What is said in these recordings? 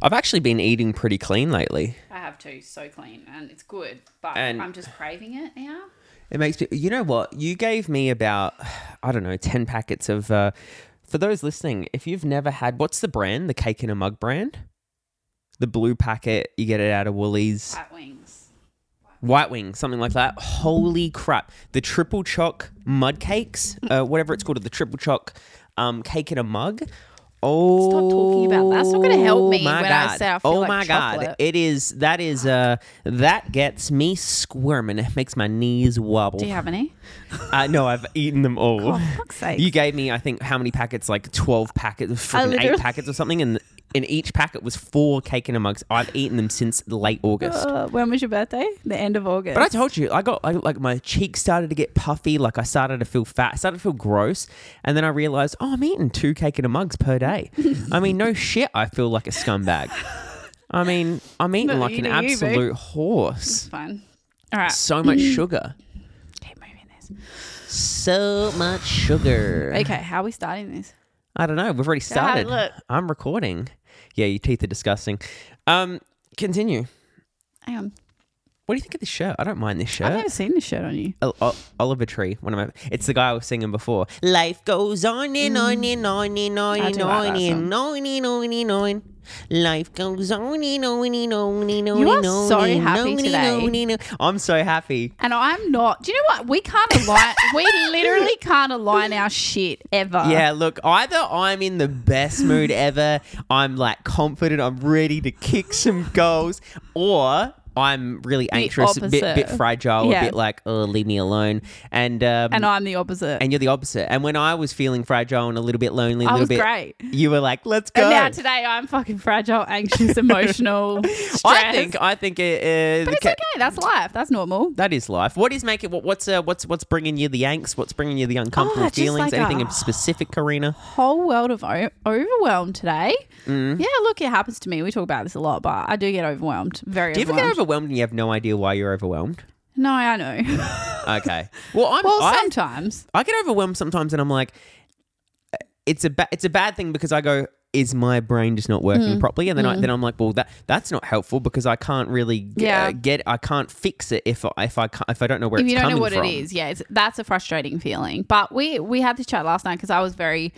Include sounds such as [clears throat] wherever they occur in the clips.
I've actually been eating pretty clean lately. I have too, so clean, and it's good. But And- I'm just craving it now. It makes me. You know what? You gave me about [sighs] I don't know ten packets of. Uh, for those listening, if you've never had, what's the brand? The cake in a mug brand. The blue packet, you get it out of Woolies. Fat wings. White Wing, something like that. Holy crap! The triple choc mud cakes, uh, whatever it's called, the triple choc um, cake in a mug. Oh, Stop talking about that. It's not gonna help me my when I God. say I feel oh like my god, it is. That is. Uh, that gets me squirming. It makes my knees wobble. Do you have any? Uh, no, I've eaten them all. Oh, fuck's sake. You gave me, I think, how many packets? Like twelve packets, freaking eight literally- packets or something, and in each packet was four cake in a mugs. I've eaten them since late August. Uh, when was your birthday? The end of August. But I told you, I got I, like my cheeks started to get puffy, like I started to feel fat, I started to feel gross, and then I realized, oh, I'm eating two cake in a mugs per day. [laughs] I mean, no shit, I feel like a scumbag. I mean, I'm eating No, like you an do you, absolute horse. fine. All right. So much [clears throat] sugar, Keep moving this. so much sugar. Okay, how are we starting this? I don't know. We've already started. look. I'm recording. Yeah, your teeth are disgusting. Um, continue. I on. What do you think of this shirt? I don't mind this shirt. I've never seen this shirt on you. O- O- Oliver Tree, one of my. It's the guy I was singing before. Life goes on and on mm. and on and on I and do like on that and on and on and on. Life goes on and on and on and on You are and on so and happy on and today. on and on. I'm so happy. And I'm not. Do you know what? We can't align. we literally [laughs] can't align our shit ever. Yeah, look, either I'm in the best mood [laughs] ever, I'm like confident, I'm ready to kick some goals, or I'm really anxious, a bit, bit fragile, Yeah. a bit like, oh, leave me alone. And um, And I'm the opposite. and you're the opposite. And when I was feeling fragile and a little bit lonely, a little was bit, great. you were like, let's go. And now today I'm fucking fragile, anxious, [laughs] emotional. I think, I think it, uh, but it's ca- okay. That's life. That's normal. That is life. What is making what, what's uh, what's what's bringing you the angst? What's bringing you the uncomfortable just feelings? like Anything a- in specific, Karina? Whole world of o- overwhelmed today. Mm. Yeah, look, it happens to me. We talk about this a lot, but I do get overwhelmed. Very Do you ever get overwhelmed. Overwhelmed and you have no idea why you're overwhelmed? no, I know. [laughs] Okay. [laughs] Well, I'm. well, I, sometimes. I get overwhelmed sometimes, and I'm like, it's a ba- it's a bad thing because I go, is my brain just not working Mm. properly? And then I then I'm like, well, that that's not helpful because I can't really g- Yeah. uh, get I can't fix it if I, if I can't, if I don't know where if it's you don't know what from. it is, yeah, it's, that's a frustrating feeling. But we we had this chat last night because I was very,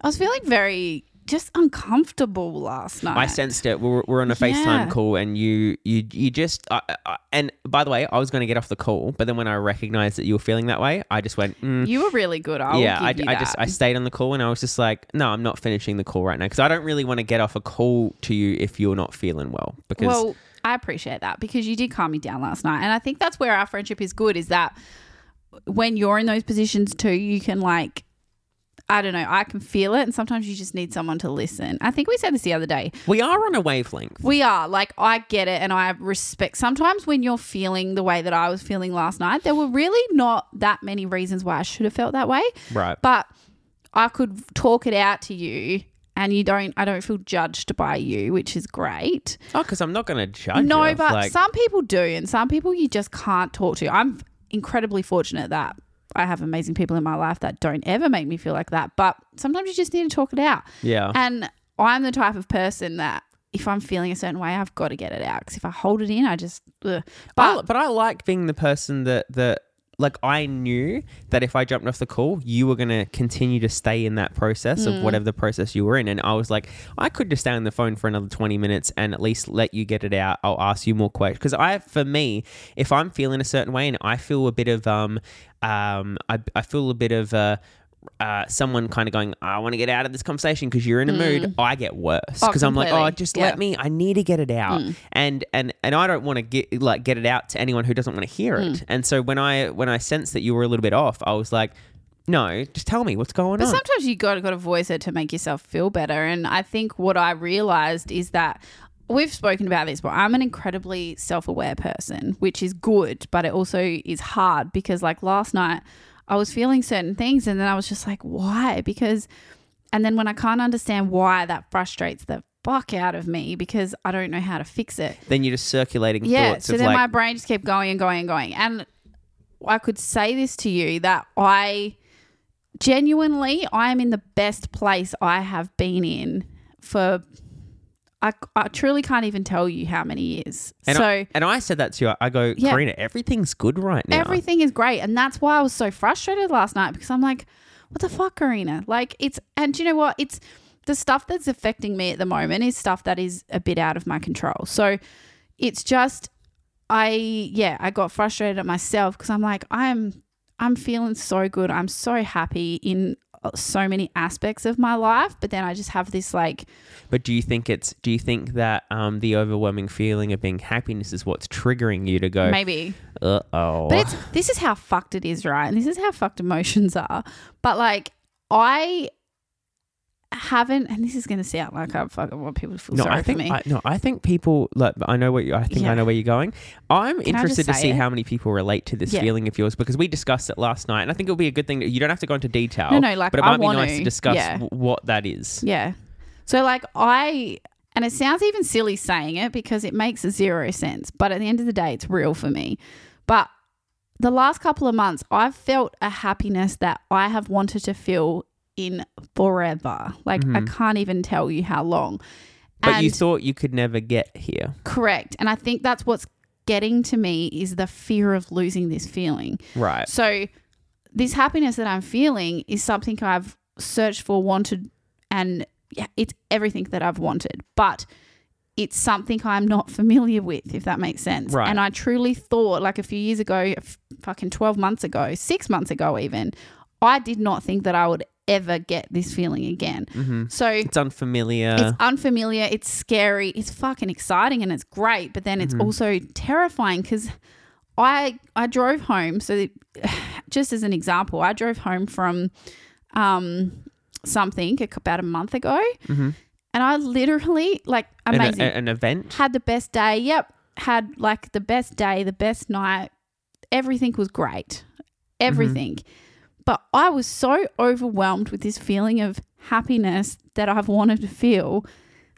I was feeling very just uncomfortable last night. I sensed it. We're, we're on a FaceTime Yeah. call, and you you you just I I and by the way, I was going to get off the call, but then when I recognized that you were feeling that way, I just went. Mm, you were really good. I yeah, I, I just. I stayed on the call and I was just like, no, I'm not finishing the call right now because I don't really want to get off a call to you if you're not feeling well because Well, I appreciate that because you did calm me down last night. And I think that's where our friendship is good is that when you're in those positions too, you can like, I don't know, I can feel it. And sometimes you just need someone to listen. I think we said this the other day. we are on a wavelength. We are like, I get it and I respect. Sometimes when you're feeling the way that I was feeling last night, there were really not that many reasons why I should have felt that way. Right. But I could talk it out to you. And you don't, I don't feel judged by you, which is great. Oh, because I'm not going to judge. You. No, but like, some people do, and some people you just can't talk to. I'm incredibly fortunate that I have amazing people in my life that don't ever make me feel like that. But sometimes you just need to talk it out. yeah. And I'm the type of person that if I'm feeling a certain way, I've got to get it out. Because if I hold it in, I just. Ugh. I, But but I like being the person that that like I knew that if I jumped off the call, you were going to continue to stay in that process Mm. of whatever the process you were in. And I was like, I could just stay on the phone for another 20 minutes and at least let you get it out. I'll ask you more questions. Because I, for me, if I'm feeling a certain way and I feel a bit of, um, um, I, I feel a bit of, uh, uh, someone kind of going, I want to get out of this conversation because you're in a mood. I get worse Mm. Oh, because I'm like, oh, just Yeah. Mm. let me. I need to get it out, and and and I don't want to get like get it out to anyone who doesn't want to hear Mm. it. And so when I when I sensed that you were a little bit off, I was like, no, just tell me what's going But on. sometimes you got got to voice it to make yourself feel better. And I think what I realized is that we've spoken about this, but I'm an incredibly self aware person, which is good, but it also is hard because like last night I was feeling certain things and then I was just like, why? Because and then when I can't understand why that frustrates the fuck out of me because I don't know how to fix it. then you're just circulating Yeah. thoughts So then like, my brain just kept going and going and going. And I could say this to you that I genuinely I am in the best place I have been in for I, I truly can't even tell you how many years. And so I, and I said that to you. I go, Yeah. Karina, everything's good right now. everything is great, and that's why I was so frustrated last night because I'm like, what the fuck, Karina? Like it's and do you know what? It's the stuff that's affecting me at the moment is stuff that is a bit out of my control. So it's just I yeah, I got frustrated at myself because I'm like, I'm I'm feeling so good. I'm so happy in so many aspects of my life, but then I just have this like But do you think it's? Do you think that um, the overwhelming feeling of being happiness is what's triggering you to go? maybe Uh oh. But it's this is how fucked it is, right? And this is how fucked emotions are. But like I haven't, and this is going to sound like I fucking want people to feel No, sorry I think for me. I, no, I think people like I know what you, I think Yeah. I know where you're going. I'm just interested to see it? how many people relate to this Yeah. feeling of yours because we discussed it last night, and I think it'll be a good thing that you don't have to go into detail. No, no, like, but it might be nice to, to discuss yeah. w- what that is. yeah. So like I, and it sounds even silly saying it because it makes zero sense. But at the end of the day, it's real for me. But the last couple of months, I've felt a happiness that I have wanted to feel in forever. Like I can't even tell you how long. Mm-hmm. But you thought you could never get here. Correct. And I think that's what's getting to me is the fear of losing this feeling. Right. So this happiness that I'm feeling is something I've searched for, wanted, and yeah, it's everything that I've wanted. But it's something I'm not [laughs] familiar with, if that makes sense. Right. And I truly thought, like a few years ago, f- fucking 12 months ago, six months ago, even, I did not think that I would ever get this feeling again. Mm-hmm. So It's unfamiliar. it's unfamiliar, it's scary, it's fucking exciting and it's great, but then it's mm-hmm. also terrifying cuz I I drove home so [sighs] just as an example, I drove home from um something about a month ago mm-hmm. and I literally like an, amazing a- an event. had the best day. Yep, had like the best day, the best night. Everything was great. Everything. But I was so overwhelmed with this feeling of happiness that I've wanted to feel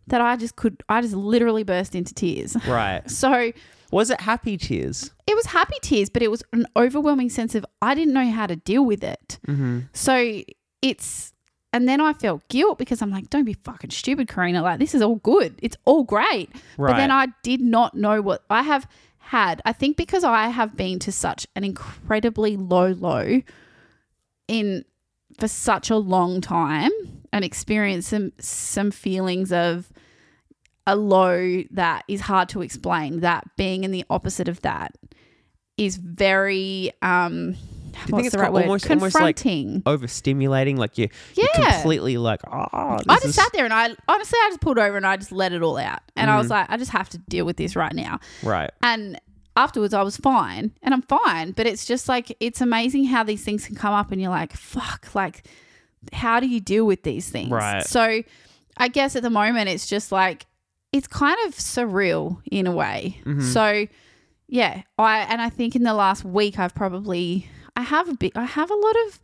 that I just could I just literally burst into tears. [laughs] Right. So Was it happy tears? it was happy tears, but it was an overwhelming sense of I didn't know how to deal with it. Mm-hmm. So it's, and then I felt guilt because I'm like, don't be fucking stupid, Karina. Like, this is all good. It's all great. But then I did not know what I have had. I think because I have been to such an incredibly low low in for such a long time and experienced some some feelings of a low that is hard to explain. That being in the opposite of that is very um think what's it's the right word? almost- almost like Confronting. Overstimulating, like you, you're Yeah. completely like, oh, I just is- sat there and I honestly I just pulled over and I just let it all out. And I Mm-hmm. was like, I just have to deal with this right now. right. And afterwards I was fine and I'm fine. But it's just like it's amazing how these things can come up and you're like, fuck, like how do you deal with these things? Right. So I guess at the moment it's just like it's kind of surreal in a way. Mm-hmm. So yeah, I and I think in the last week I've probably I have a bit I have a lot of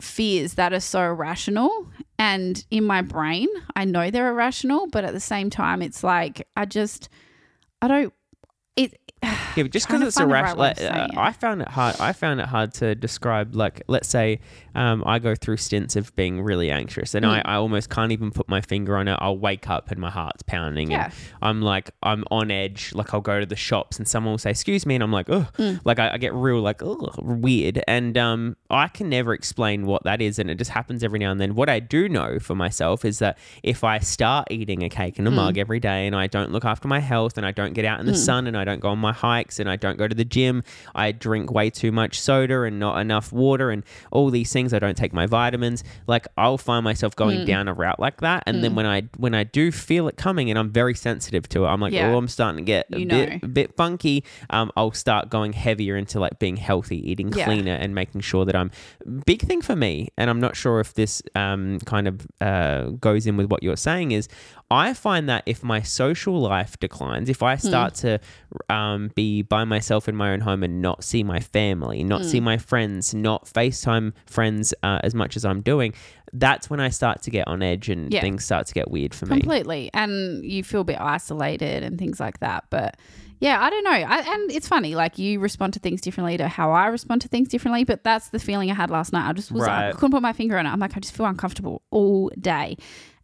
fears that are so irrational and in my brain I know they're irrational, but at the same time it's like I just I don't it [sighs] Yeah, but just because it's irrational, right way of like, uh. I found it hard. I found it hard to describe. Like, let's say um, I go through stints of being really anxious, and Mm. I, I almost can't even put my finger on it. I'll wake up and my heart's pounding, Yeah. and I'm like, I'm on edge. Like, I'll go to the shops, and someone will say, "Excuse me," and I'm like, "Oh," Mm. like I, I get real like ugh, weird, and um, I can never explain what that is, and it just happens every now and then. What I do know for myself is that if I start eating a cake and a Mm. mug every day, and I don't look after my health, and I don't get out in the sun, and I don't go on my hikes, and I don't go to the gym, I drink way too much soda and not enough water, and all these things. I don't take my vitamins. Like I'll find myself going Mm. down a route like that, and then when I when I do feel it coming, and I'm very sensitive to it, I'm like, Yeah. oh, I'm starting to get a You bit know. bit funky. Um, I'll start going heavier into like being healthy, eating Yeah. cleaner, and making sure that I'm big thing for me. And I'm not sure if this um kind of uh goes in with what you're saying is. I find that if my social life declines, if I start to um, be by myself in my own home and not see my family, not see my friends, not FaceTime friends uh, as much as I'm doing, that's when I start to get on edge and Yeah. things start to get weird for me. completely. And you feel a bit isolated and things like that. But yeah i don't know. I, and it's funny like you respond to things differently to how i respond to things differently. But that's the feeling i had last night. I just was i couldn't put my finger on it. I'm like i just feel uncomfortable all day.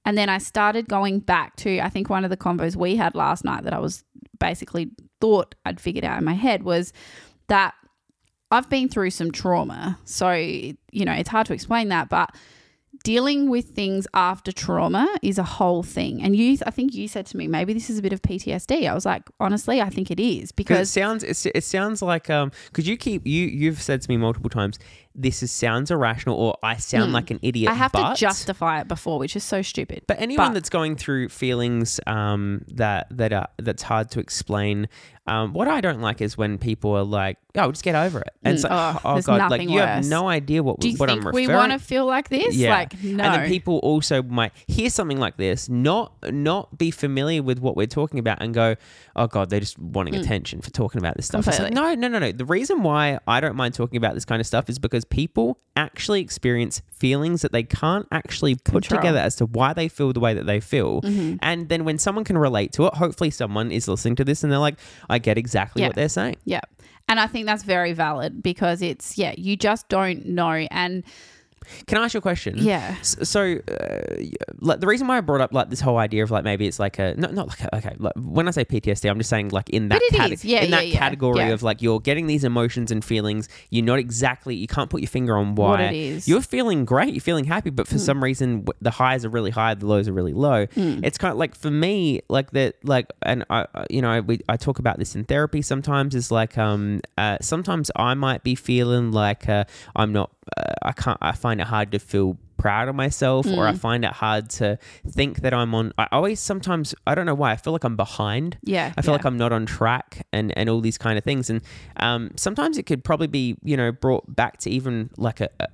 And then I started going back to, I think one of the combos we had last night that I was basically thought I'd figured out in my head was that I've been through some trauma. So, you know, it's hard to explain that, but dealing with things after trauma is a whole thing. And you, I think you said to me, maybe this is a bit of PTSD. I was like, honestly, I think it is Because it sounds it, sounds like um because you keep you you've said to me multiple times this is sounds irrational or I sound like an idiot. I have but, to justify it before, which is so stupid. But anyone But- that's going through feelings um, that that are that's hard to explain, um, what I don't like is when people are like, "Oh, just get over it," and Mm, it's like, oh, "Oh, God, like you have no idea what Do you what think I'm we want to feel like this? Yeah. Like, no. And then people also might hear something like this, not not be familiar with what we're talking about, and go, "Oh God, they're just wanting attention for talking about this stuff." Like, Mm. No, no, no, no. The reason why I don't mind talking about this kind of stuff is because people actually experience feelings that they can't actually put Control. Mm-hmm. together as to why they feel the way that they feel. And then when someone can relate to it, hopefully someone is listening to this and they're like, "I get exactly Yeah. what they're saying." Yeah. And I think that's very valid because it's, yeah, you just don't know. And Can I ask you a question? yeah. So, uh, like the reason why I brought up like this whole idea of like maybe it's like a not not like a, okay. Like, when I say PTSD, I'm just saying like in that cate- Yeah, in that yeah, yeah. category Yeah. of like you're getting these emotions and feelings. You're not exactly you can't put your finger on why What it is. You're feeling great. You're feeling happy, but for some reason w- the highs are really high, the lows are really low. Hmm. It's kind of like for me, like that, like and I, I- you know, we, I talk about this in therapy sometimes. Is like um, uh, sometimes I might be feeling like uh, I'm not. Uh, I can't. I find it hard to feel proud of myself or Hmm. I find it hard to think that I'm on I always sometimes I don't know why I feel like I'm behind Yeah. I feel yeah. like I'm not on track and and all these kind of things and um sometimes it could probably be you know brought back to even like a, a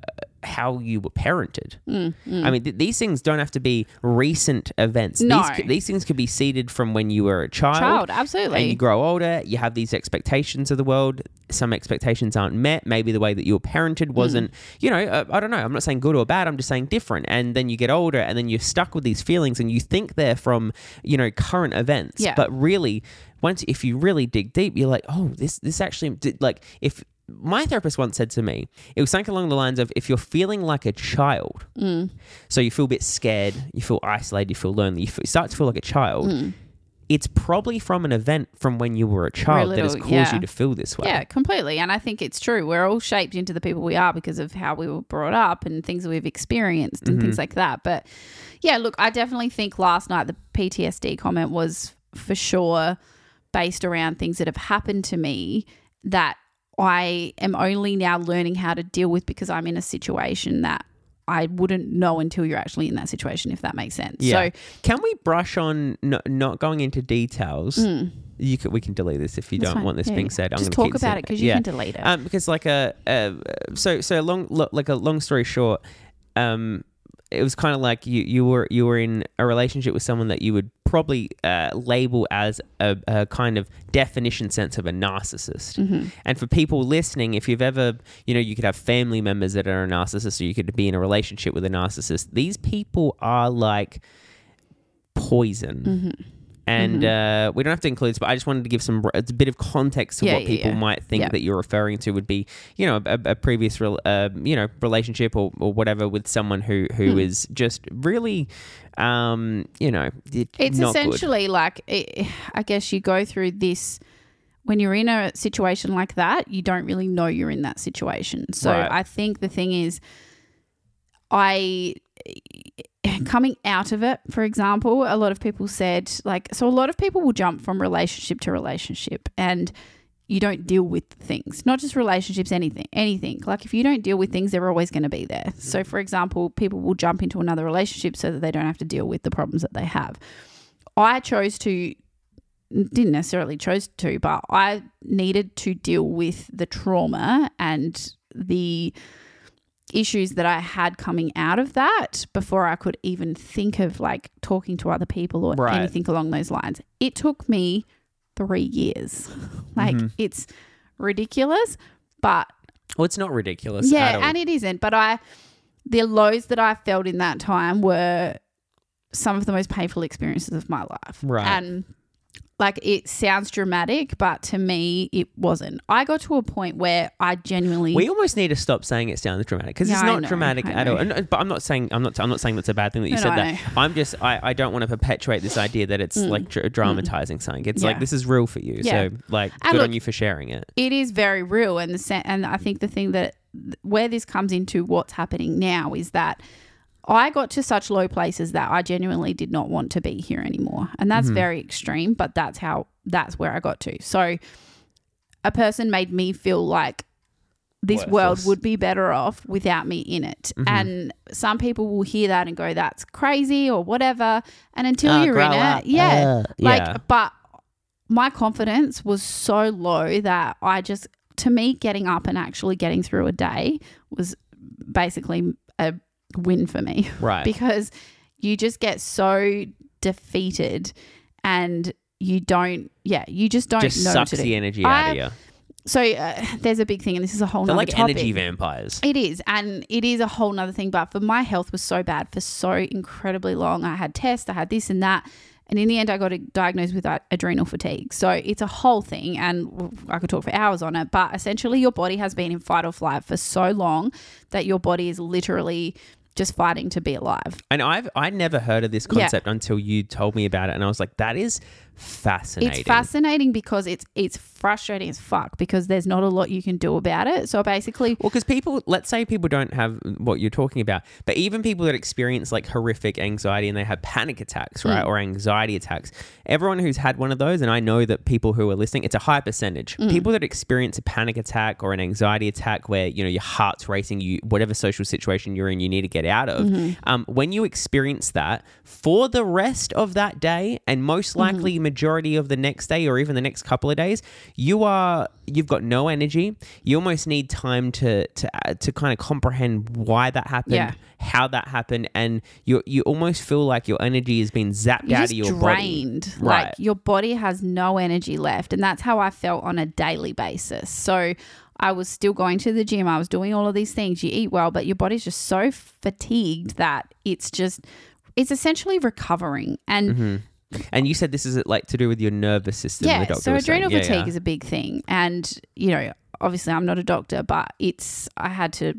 how you were parented Mm, I mean th- these things don't have to be recent events No. these, c- these things could be seeded from when you were a child, Child, absolutely. and you grow older, you have these expectations of the world. Some expectations aren't met. Maybe the way that you were parented Mm. wasn't, you know, uh, I don't know. I'm not saying good or bad. I'm just saying different. And then you get older and then you're stuck with these feelings and you think they're from, you know, current events. Yeah. But really, once, if you really dig deep, you're like, oh, this, this actually, did- like, if, my therapist once said to me, it was something along the lines of if you're feeling like a child, Mm. so you feel a bit scared, you feel isolated, you feel lonely, you, f- you start to feel like a child, Mm. it's probably from an event from when you were a child that has caused yeah. you to feel this way. Yeah, completely. And I think it's true. We're all shaped into the people we are because of how we were brought up and things that we've experienced and Mm-hmm. things like that. But yeah, look, I definitely think last night the PTSD comment was for sure based around things that have happened to me that I am only now learning how to deal with because I'm in a situation that I wouldn't know until you're actually in that situation, if that makes sense. Yeah. So, Can we brush on no, not going into details? You can, we can delete this if you Mm. That's don't fine. want this Yeah, being yeah. said. I'm Just talk about it because you Yeah. can delete it. Um, because like a, uh, so so long lo- like a long story short, um, it was kind of like you you were you were in a relationship with someone that you would probably uh, label as a, a kind of definition sense of a narcissist. Mm-hmm. And for people listening, if you've ever you know you could have family members that are a narcissist, or you could be in a relationship with a narcissist. These people are like poison. Mm-hmm. And uh, we don't have to include this, but I just wanted to give some a bit of context to Yeah, what yeah, people yeah. might think that you're referring to would be, you know, a, a previous, rel- uh, you know, relationship or, or whatever with someone who who is just really, um, you know, It's not good. essentially like it, I guess you go through this when you're in a situation like that, you don't really know you're in that situation. So Right. I think the thing is I [clears throat] coming out of it, for example, a lot of people said like so a lot of people will jump from relationship to relationship and you don't deal with things, not just relationships, anything, anything. Like if you don't deal with things, they're always going to be there. So, for example, people will jump into another relationship so that they don't have to deal with the problems that they have. I chose to, didn't necessarily chose to, but I needed to deal with the trauma and the issues that I had coming out of that before I could even think of like talking to other people or Right. anything along those lines. It took me three years. [laughs] like Mm-hmm. it's ridiculous, but Well, it's not ridiculous. yeah, at all. and it isn't. But I, the lows that I felt in that time were some of the most painful experiences of my life. Right. And like it sounds dramatic, but to me, it wasn't. I got to a point where I genuinely. We almost need to stop saying it sounds dramatic because Yeah, it's not know, dramatic at all. And- But I'm not saying I'm not I'm not saying that's a bad thing that you No, said no, that. I'm just I, I don't want to perpetuate this idea that it's like dr- dramatizing something. It's like Mm. This is real for you. Yeah. So like And good look- on you for sharing it. it is very real and the and I think the thing that where this comes into what's happening now is that I got to such low places that I genuinely did not want to be here anymore. And that's very extreme, but that's how that's where I got to. So a person made me feel like this world would be better off without me in it. And some people will hear that and go, that's crazy or whatever. And until Uh, you're in grow it, yeah. Uh, like, yeah. but my confidence was so low that I just, to me, getting up and actually getting through a day was basically a win for me Right. [laughs] because you just get so defeated and you don't, yeah, you just don't just know sucks to do. the energy out of you. So uh, there's a big thing, and this is a whole They're nother like topic. energy vampires. It is, and it is a whole nother thing. But for my health was so bad for so incredibly long. I had tests, I had this and that, and in the end, I got diagnosed with uh, adrenal fatigue. So it's a whole thing, and I could talk for hours on it. But essentially, your body has been in fight or flight for so long that your body is literally just fighting to be alive. And I've I never heard of this concept until you told me about it, and I was like, that is fascinating. It's fascinating because it's it's frustrating as fuck because there's not a lot you can do about it. So basically, Well, because people, let's say people don't have what you're talking about, but even people that experience like horrific anxiety and they have panic attacks, hmm. right, or anxiety attacks, everyone who's had one of those, and I know that people who are listening, it's a high percentage. Hmm. People that experience a panic attack or an anxiety attack where, you know, your heart's racing, you, whatever social situation you're in, you need to get out of. Mm-hmm. Um, when you experience that for the rest of that day, and most mm-hmm. likely majority of the next day or even the next couple of days, you are you've got no energy. You almost need time to to uh, to kind of comprehend why that happened, Yeah. how that happened, and you you almost feel like your energy has been zapped you're out of your drained. body. Right. Like your body has no energy left, and that's how I felt on a daily basis. So I was still going to the gym. I was doing all of these things. You eat well, but your body's just so fatigued that it's just it's essentially recovering. And and you said this is like to do with your nervous system. yeah, so adrenal Yeah, fatigue yeah. is a big thing, and you know, obviously, I'm not a doctor, but it's I had to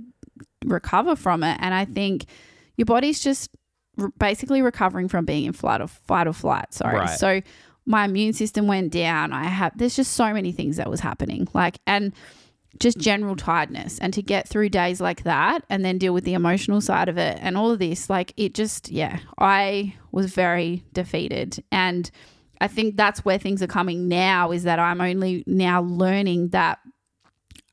recover from it, and I think your body's just re- basically recovering from being in flight or fight or flight. Sorry, Right. so my immune system went down. I have there's just so many things that was happening, like and just general tiredness and to get through days like that and then deal with the emotional side of it and all of this like it just yeah i was very defeated and i think that's where things are coming now is that i'm only now learning that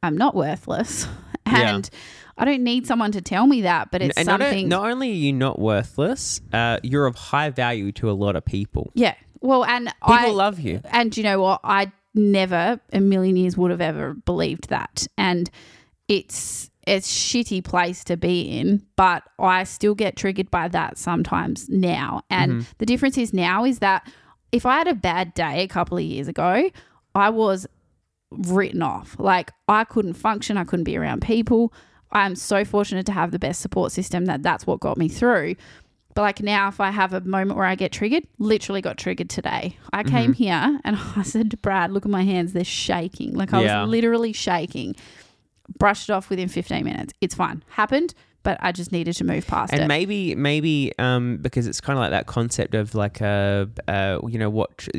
i'm not worthless [laughs] Yeah. and i don't need someone to tell me that but it's and not, something not only are you not worthless, uh, you're of high value to a lot of people. yeah well and People i love you. And you know what? I never a million years would have ever believed that. And it's it's shitty place to be in, but I still get triggered by that sometimes now. And mm-hmm. the difference is now is that if I had a bad day a couple of years ago, I was written off. Like I couldn't function, I couldn't be around people. I'm so fortunate to have the best support system that that's what got me through. But like now, if I have a moment where I get triggered, literally got triggered today. I Mm-hmm. came here and [laughs] I said to Brad, "Look at my hands; they're shaking. Like I Yeah. was literally shaking." Brushed it off within 15 minutes. It's fine. Happened, but I just needed to move past and it. And maybe maybe um because it's kind of like that concept of like a, uh you know what tr-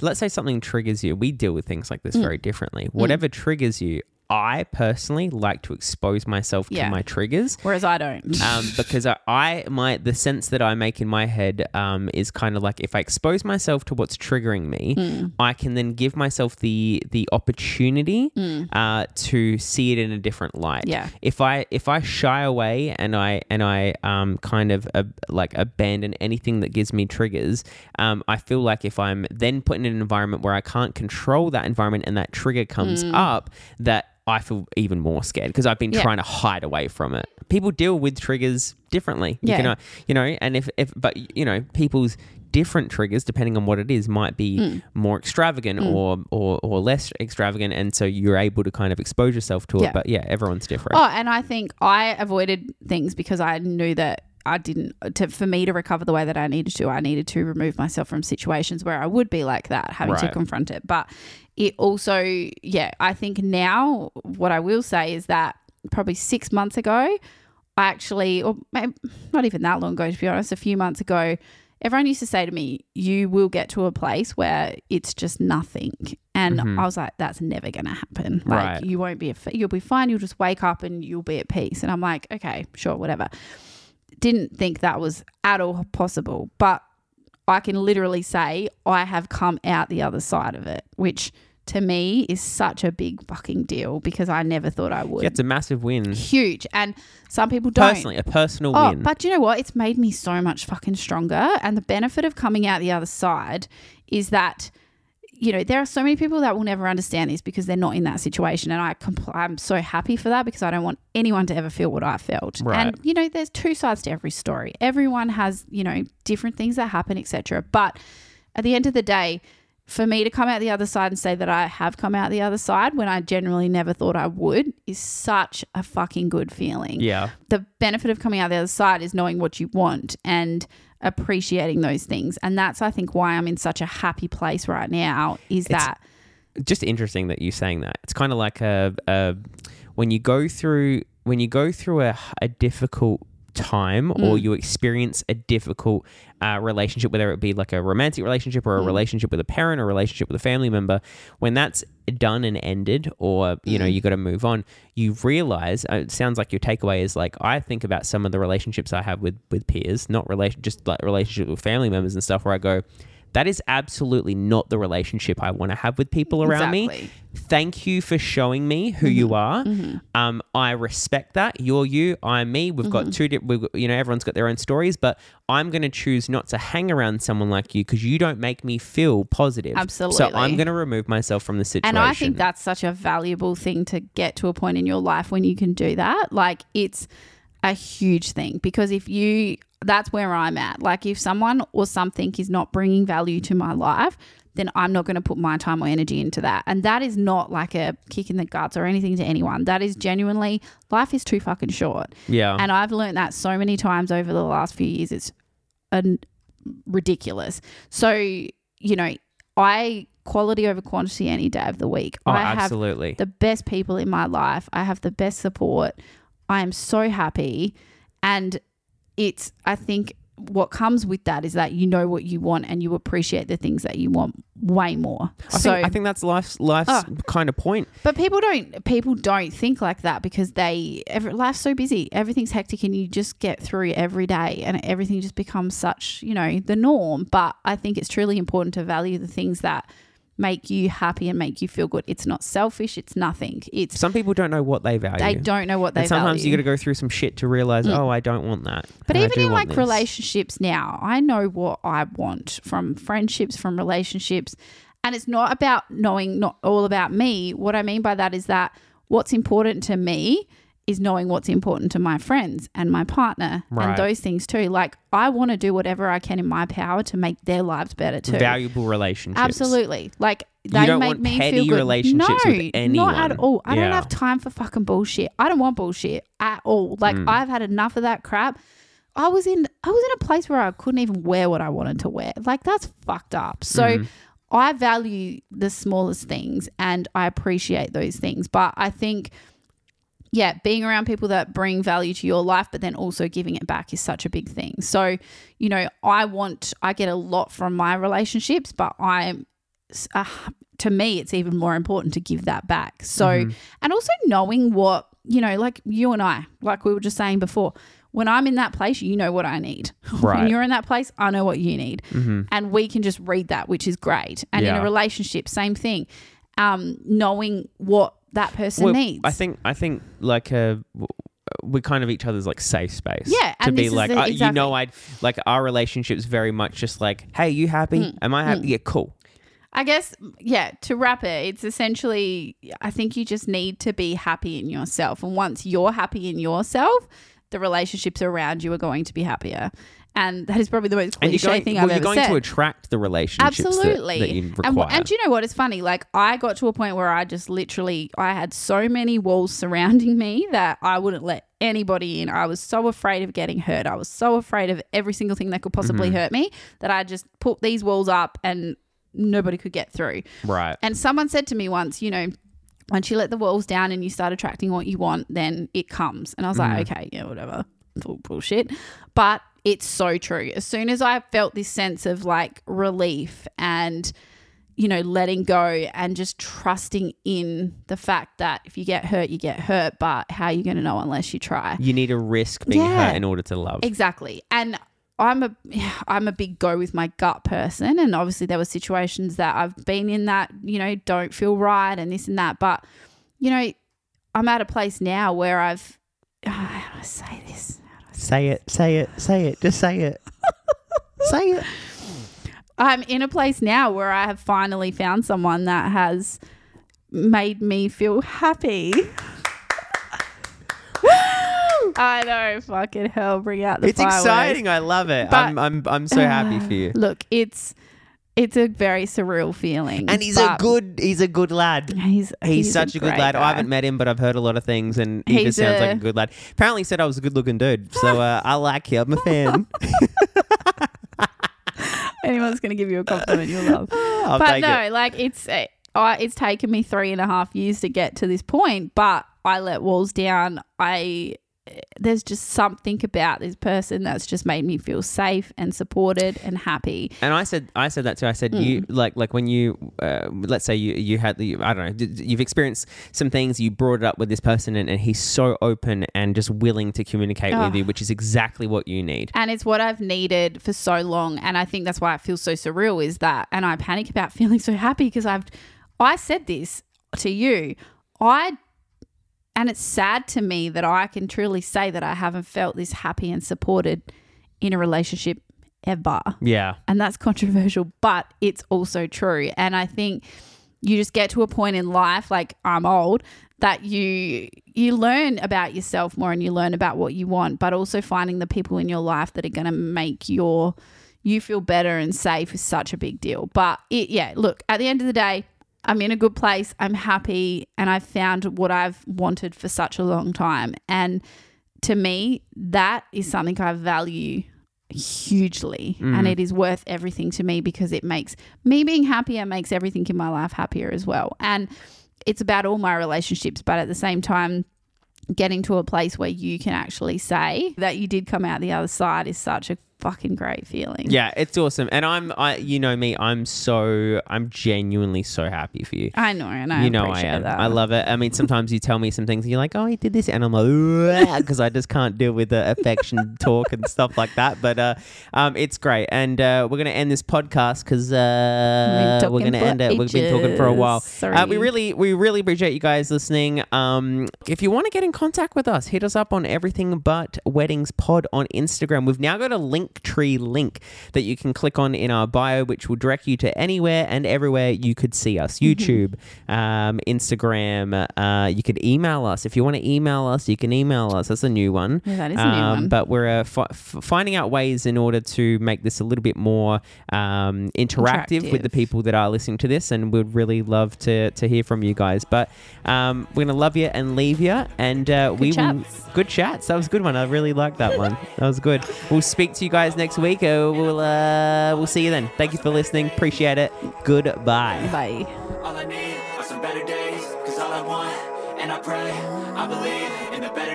let's say something triggers you we deal with things like Mm. this very differently whatever triggers you i personally like to expose myself to Yeah. my triggers Whereas I don't. um, [laughs] because I, I my the sense that I make in my head um, is kind of like if I expose myself to what's triggering me, Hmm. I can then give myself the the opportunity uh, to see it in a different light. Yeah. If I if I shy away and I and I um, kind of uh, like abandon anything that gives me triggers, um, I feel like if I'm then put in an environment where I can't control that environment and that trigger comes Hmm. up, that I feel even more scared because I've been Yeah. trying to hide away from it. People deal with triggers differently. You Yeah. can, you know, and if, if but you know, people's different triggers depending on what it is might be Mm. more extravagant or, or or less extravagant and so you're able to kind of expose yourself to Yeah. it but yeah everyone's different Oh, and I think I avoided things because I knew that I didn't to for me to recover the way that I needed to, I needed to remove myself from situations where I would be like that, having to confront it. But it also, yeah, I think now what I will say is that probably six months ago, I actually, or maybe not even that long ago, to be honest, a few months ago, everyone used to say to me, You will get to a place where it's just nothing. And Mhm. I was like, That's never going to happen. Like, Right. you won't be, a, you'll be fine. You'll just wake up and you'll be at peace. And I'm like, Okay, sure, whatever. Didn't think that was at all possible. But I can literally say I have come out the other side of it, which to me is such a big fucking deal because I never thought I would. Yeah, it's a massive win. Huge. And some people don't. Personally, a personal Oh, win. but you know what? It's made me so much fucking stronger. And the benefit of coming out the other side is that, you know, there are so many people that will never understand this because they're not in that situation. And I compl- I'm so happy for that because I don't want anyone to ever feel what I felt. Right. And, you know, there's two sides to every story. Everyone has, you know, different things that happen, etc. But at the end of the day, for me to come out the other side and say that I have come out the other side when I generally never thought I would is such a fucking good feeling yeah. the benefit of coming out the other side is knowing what you want and appreciating those things. And that's, I think, why I'm in such a happy place right now is It's- that, just interesting that you're saying that. It's kind of like a, a when you go through when you go through a, a difficult time or Mm. you experience a difficult uh, relationship, whether it be like a romantic relationship or a Mm. relationship with a parent or a relationship with a family member, when that's done and ended, or you know Mm. you got to move on, you realize uh, it sounds like your takeaway is like I think about some of the relationships I have with with peers, not relation, just like relationships with family members and stuff, where I go. That is absolutely not the relationship I want to have with people around me thank you for showing me who you are. Mhm. Um, I respect that. You're you. I'm me. We've Mm-hmm. got two. Di- we've you know, everyone's got their own stories, but I'm going to choose not to hang around someone like you because you don't make me feel positive. Absolutely. So I'm going to remove myself from the situation. And I think that's such a valuable thing to get to a point in your life when you can do that. Like it's a huge thing because if you, that's where I'm at. Like if someone or something is not bringing value to my life, then I'm not going to put my time or energy into that. And that is not like a kick in the guts or anything to anyone. That is genuinely, life is too fucking short. yeah. And I've learned that so many times over the last few years. It's an, ridiculous. So, you know, I quality over quantity any day of the week. oh, I have absolutely. the best people in my life. I have the best support. I am so happy. And it's, I think, what comes with that is that you know what you want and you appreciate the things that you want way more. I, so, think, I think that's life's life's Oh. kind of point. but people don't people don't think like that because they every, life's so busy, everything's hectic, and you just get through every day, and everything just becomes such you know the norm. But I think it's truly important to value the things that make you happy and make you feel good. It's not selfish. It's nothing. It's Some people don't know what they value. they don't know what they and sometimes value. you got to go through some shit to realize, Mm. oh, I don't want that. But even in like relationships now, I know what I want from friendships, from relationships. And it's not about knowing, not all about me. What I mean by that is that what's important to me is knowing what's important to my friends and my partner Right. and those things too. Like, I want to do whatever I can in my power to make their lives better too. valuable relationships. Absolutely. Like they don't make want me petty feel good. relationships no, with not at all. I don't have time for fucking bullshit. I don't want bullshit at all. Like Mm. I've had enough of that crap. I was in I was in a place where I couldn't even wear what I wanted to wear. Like that's fucked up. So Mhm. I value the smallest things and I appreciate those things. But I think yeah, being around people that bring value to your life, but then also giving it back is such a big thing. So, you know, I want, I get a lot from my relationships, but I'm, uh, to me, it's even more important to give that back. So, Mhm. and also knowing what, you know, like you and I, like we were just saying before, when I'm in that place, you know what I need. [laughs] Right. when you're in that place, I know what you need Mhm. and we can just read that, which is great. And in a relationship, same thing. Um, knowing what that person Well, needs. I think I think like uh, we're kind of each other's like safe space. Yeah, to and be this is like the- uh, you know. I'd like our relationship's very much just like hey you happy Mm, am I happy yeah cool I guess, yeah, to wrap it, it's essentially, I think you just need to be happy in yourself. And once you're happy in yourself, the relationships around you are going to be happier. And that is probably the most you're cliche going, thing well, I've you're ever going said. to attract the relationships Absolutely. that, you require. And, and do you know what? It's funny. Like I got to a point where I just literally I had so many walls surrounding me that I wouldn't let anybody in. I was so afraid of getting hurt. I was so afraid of every single thing that could possibly Mm-hmm. hurt me that I just put these walls up and nobody could get through. right. And someone said to me once, you know, once you let the walls down and you start attracting what you want, then it comes. And I was like, okay, yeah, whatever. Bullshit. But it's so true. As soon as I felt this sense of like relief and, you know, letting go and just trusting in the fact that if you get hurt, you get hurt, but how are you going to know unless you try? You need to risk being Yeah. hurt in order to love. Exactly. And I'm a I'm a big go with my gut person and obviously there were situations that I've been in that, you know, don't feel right and this and that, but you know, I'm at a place now where I've [sighs] how do I say this? Say it, say it, say it. Just say it. [laughs] say it. I'm in a place now where I have finally found someone that has made me feel happy. [laughs] I know, fucking hell, bring out the It's fireworks. exciting. I love it. But- I'm, I'm, I'm so happy for [sighs] you. Look, it's it's a very surreal feeling. And he's a but good, he's a good lad. He's He's, such a, good great lad. I guy. haven't met him, but I've heard a lot of things, and he He's just sounds like a- a good lad. Apparently, he said I was a good-looking dude, so uh, [laughs] I like you. I'm a fan. [laughs] Anyone's going to give you a compliment, you'll love. [laughs] I'll but take no, it. like it's uh, I it's taken me three and a half years to get to this point, but I let walls down. I there's just something about this person that's just made me feel safe and supported and happy. And I said, I said that too. I said, Hmm. you like, like when you, uh, let's say you, you had the, I don't know, you've experienced some things. You brought it up with this person, and, and he's so open and just willing to communicate with Oh. you, which is exactly what you need. And it's what I've needed for so long. And I think that's why it feels so surreal is that, and I panic about [laughs] feeling so happy because I've, I said this to you. I, and it's sad to me that I can truly say that I haven't felt this happy and supported in a relationship ever. Yeah, And that's controversial, but it's also true. And I think you just get to a point in life, like I'm old, that you you learn about yourself more and you learn about what you want, but also finding the people in your life that are going to make your you feel better and safe is such a big deal. But it, yeah, look, at the end of the day, I'm in a good place. I'm happy, and I've found what I've wanted for such a long time. And to me, that is something I value hugely and mm. it is worth everything to me because it makes me being happier makes everything in my life happier as well and it's about all my relationships but at the same time getting to a place where you can actually say that you did come out the other side is such a fucking great feeling yeah, it's awesome. And I'm, I, you know me, I'm so, I'm genuinely so happy for you. i know and i you know I am. that I love it. I mean, sometimes you tell me some things and you're like, "Oh, he did this," and I'm like, because I just can't deal with the affection [laughs] talk and stuff like that. But uh, um, it's great, and uh, we're gonna end this podcast because uh, we're gonna end it. We've been talking for a while. Uh, Sorry. we really, we really appreciate you guys listening. Um, if you want to get in contact with us, hit us up on everything but weddings pod on Instagram. We've now got a link tree link that you can click on in our bio, which will direct you to anywhere and everywhere you could see us. YouTube, um, Instagram. Uh, you could email us if you want to email us. You can email us. That's a new one. Yeah, that is a new Um, one. But we're uh, fi- finding out ways in order to make this a little bit more um, interactive, with the people that are listening to this, and we'd really love to to hear from you guys. But um, we're gonna love you and leave you, and uh, we will good chats. That was a good one. I really liked that one. That was good. We'll speak to you guys next week. Uh, we'll uh, we'll see you then. Thank you for listening. Appreciate it. Goodbye. bye All I need are some better days, cause all I want, and I pray, I believe in the better days.